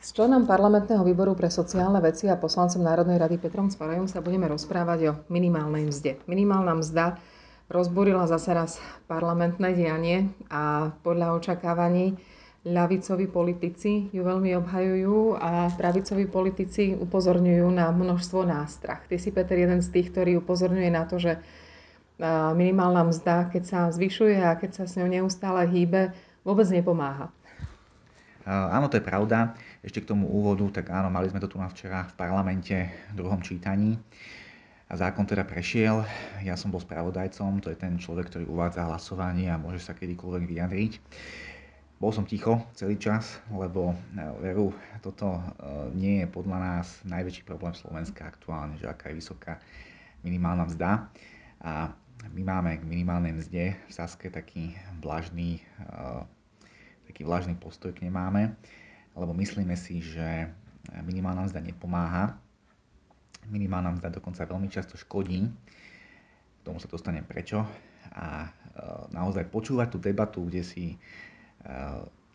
S členom parlamentného výboru pre sociálne veci a poslancom Národnej rady Petrom Cvarajom sa budeme rozprávať o minimálnej mzde. Minimálna mzda rozbúrila zase raz parlamentné dianie a podľa očakávaní ľavicoví politici ju veľmi obhajujú a pravicoví politici upozorňujú na množstvo nástrach. Ty si, Peter, jeden z tých, ktorý upozorňuje na to, že minimálna mzda, keď sa zvyšuje a keď sa s ňou neustále hýbe, vôbec nepomáha. Áno, to je pravda. Ešte k tomu úvodu, tak áno, mali sme to tu na včera v parlamente v druhom čítaní. A zákon teda prešiel, ja som bol spravodajcom, to je ten človek, ktorý uvádza hlasovanie a môže sa kedykoľvek vyjadriť. Bol som ticho celý čas, lebo e, veru, toto e, nie je podľa nás najväčší problém Slovenska aktuálne, že aká je vysoká minimálna mzda. A my máme k minimálnej mzde v Saske taký vlažný, e, taký vlažný postoj k nemáme lebo myslíme si, že minimálna mzda nepomáha. Minimálna mzda dokonca veľmi často škodí. K tomu sa dostanem prečo. A e, naozaj počúvať tú debatu, kde si e,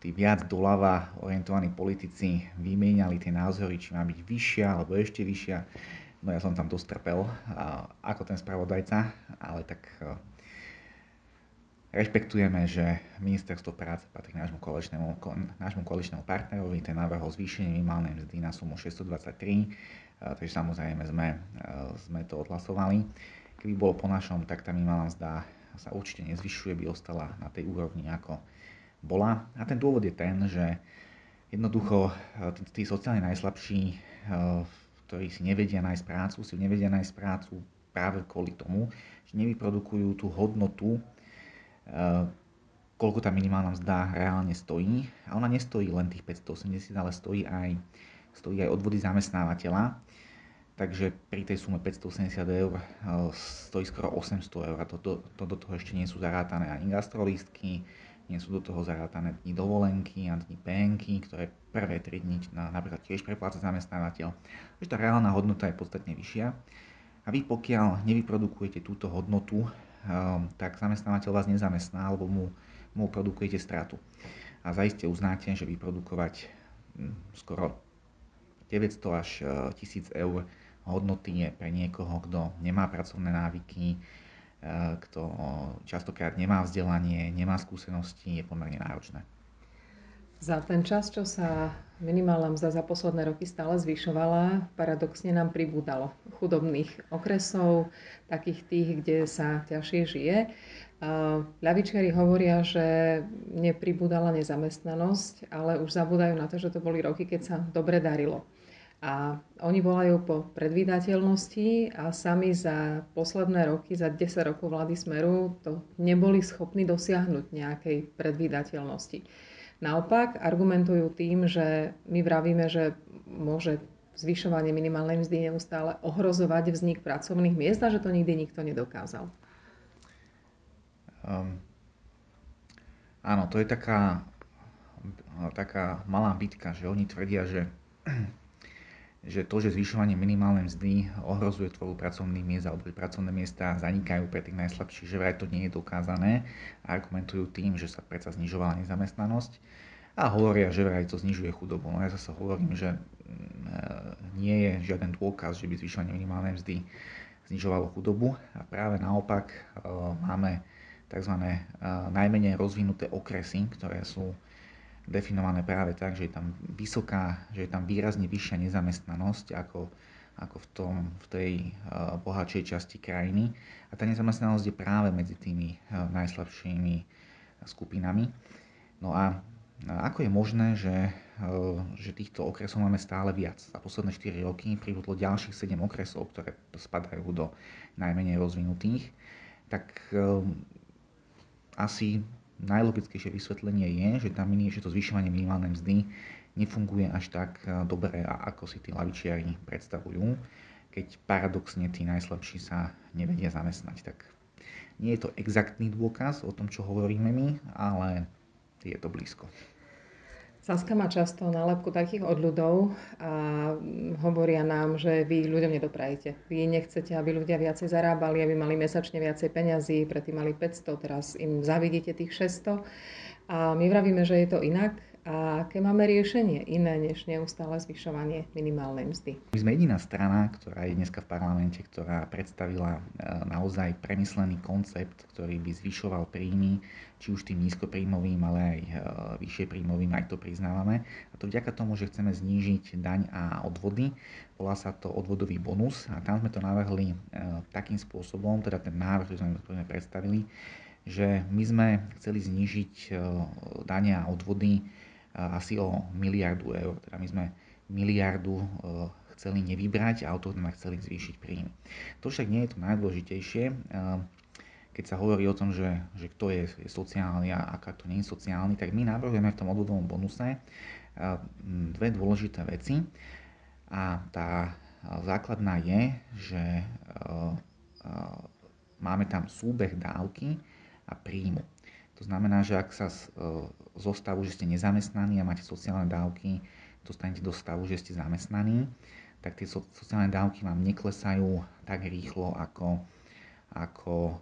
tí viac doľava orientovaní politici vymieniali tie názory, či má byť vyššia alebo ešte vyššia. No ja som tam dosť trpel ako ten spravodajca, ale tak e, Rešpektujeme, že ministerstvo práce patrí nášmu koaličnému, nášmu koaličnému partnerovi, ten navrhol zvýšenie minimálnej mzdy na sumu 623, takže samozrejme sme, sme to odhlasovali. Keby bolo po našom, tak tá minimálna mzda sa určite nezvyšuje, by ostala na tej úrovni, ako bola. A ten dôvod je ten, že jednoducho tí sociálne najslabší, ktorí si nevedia nájsť prácu, si nevedia nájsť prácu práve kvôli tomu, že nevyprodukujú tú hodnotu, koľko tá minimálna mzda reálne stojí. A ona nestojí len tých 580, ale stojí aj, stojí aj odvody zamestnávateľa. Takže pri tej sume 580 eur eh, stojí skoro 800 eur a to, to, to do toho ešte nie sú zarátané ani gastrolístky, nie sú do toho zarátané dni dovolenky a dni penky, ktoré prvé 3 dni na, napríklad tiež prepláca zamestnávateľ. Takže tá reálna hodnota je podstatne vyššia. A vy pokiaľ nevyprodukujete túto hodnotu, tak zamestnávateľ vás nezamestná alebo mu, mu produkujete stratu. A zaiste uznáte, že vyprodukovať hm, skoro 900 až 1000 e, eur hodnoty je pre niekoho, kto nemá pracovné návyky, e, kto častokrát nemá vzdelanie, nemá skúsenosti, je pomerne náročné. Za ten čas, čo sa minimálna mzda za posledné roky stále zvyšovala, paradoxne nám pribúdalo chudobných okresov, takých tých, kde sa ťažšie žije. Ľavičiari hovoria, že nepribúdala nezamestnanosť, ale už zabúdajú na to, že to boli roky, keď sa dobre darilo. A oni volajú po predvídateľnosti a sami za posledné roky, za 10 rokov vlády Smeru, to neboli schopní dosiahnuť nejakej predvídateľnosti. Naopak argumentujú tým, že my vravíme, že môže zvyšovanie minimálnej mzdy neustále ohrozovať vznik pracovných miest a že to nikdy nikto nedokázal. Um, áno, to je taká, taká malá bitka, že oni tvrdia, že, že to, že zvyšovanie minimálnej mzdy ohrozuje tvorbu pracovných miest alebo pracovné miesta zanikajú pre tých najslabších, že vraj to nie je dokázané. Argumentujú tým, že sa predsa znižovala nezamestnanosť a hovoria, že vraj to znižuje chudobu. No ja zase hovorím, že mm, nie je žiaden dôkaz, že by zvyšovanie minimálnej mzdy znižovalo chudobu a práve naopak e, máme tzv. E, najmenej rozvinuté okresy, ktoré sú definované práve tak, že je tam vysoká, že je tam výrazne vyššia nezamestnanosť ako, ako v, tom, v tej uh, bohatšej časti krajiny. A tá nezamestnanosť je práve medzi tými uh, najslabšími skupinami. No a ako je možné, že, eh, že týchto okresov máme stále viac? Za posledné 4 roky pribudlo ďalších 7 okresov, ktoré spadajú do najmenej rozvinutých. Tak asi najlogickejšie vysvetlenie je, že, tam, že to zvyšovanie minimálnej mzdy nefunguje až tak eh, dobre, ako si tí lavičiari predstavujú, keď paradoxne tí najslabší sa nevedia zamestnať. Tak nie je to exaktný dôkaz o tom, čo hovoríme my, ale je to blízko. Saska má často nálepku takých odľudov a hovoria nám, že vy ľuďom nedoprajete. Vy nechcete, aby ľudia viacej zarábali, aby mali mesačne viacej peňazí, predtým mali 500, teraz im zavidíte tých 600. A my vravíme, že je to inak A aké máme riešenie iné než neustále zvyšovanie minimálnej mzdy? My sme jediná strana, ktorá je dneska v parlamente, ktorá predstavila e, naozaj premyslený koncept, ktorý by zvyšoval príjmy, či už tým nízkopríjmovým, ale aj e, vyššie príjmovým, aj to priznávame. A to vďaka tomu, že chceme znížiť daň a odvody. Volá sa to odvodový bonus a tam sme to navrhli e, takým spôsobom, teda ten návrh, ktorý sme predstavili, že my sme chceli znížiť dania a odvody asi o miliardu eur. Teda my sme miliardu e, chceli nevybrať a auto sme chceli zvýšiť príjmy. To však nie je to najdôležitejšie, e, keď sa hovorí o tom, že, že kto je, je sociálny a aká to nie je sociálny, tak my navrhujeme v tom odvodovom bonuse e, dve dôležité veci. A tá základná je, že máme tam súbeh dávky a príjmu. To znamená, že ak sa e, zo stavu, že ste nezamestnaní a máte sociálne dávky, dostanete do stavu, že ste zamestnaní, tak tie sociálne dávky vám neklesajú tak rýchlo ako, ako e,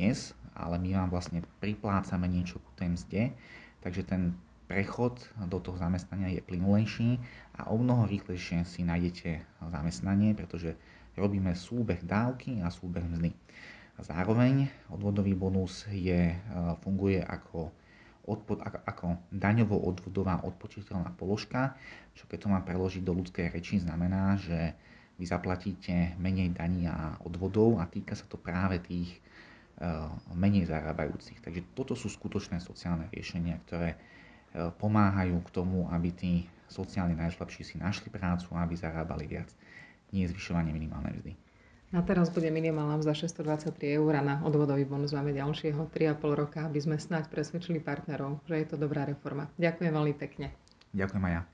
dnes, ale my vám vlastne priplácame niečo ku tej mzde, takže ten prechod do toho zamestnania je plynulejší a o mnoho rýchlejšie si nájdete zamestnanie, pretože robíme súbeh dávky a súbeh mzdy. A zároveň odvodový bonus je, e, funguje ako, odpod, ako, daňovo odvodová odpočiteľná položka, čo keď to mám preložiť do ľudskej reči, znamená, že vy zaplatíte menej daní a odvodov a týka sa to práve tých uh, menej zarábajúcich. Takže toto sú skutočné sociálne riešenia, ktoré uh, pomáhajú k tomu, aby tí sociálne najslabší si našli prácu a aby zarábali viac. Nie zvyšovanie minimálnej mzdy. A teraz bude minimálna za 623 eur a na odvodový bonus máme ďalšieho 3,5 roka, aby sme snáď presvedčili partnerov, že je to dobrá reforma. Ďakujem veľmi pekne. Ďakujem aj ja.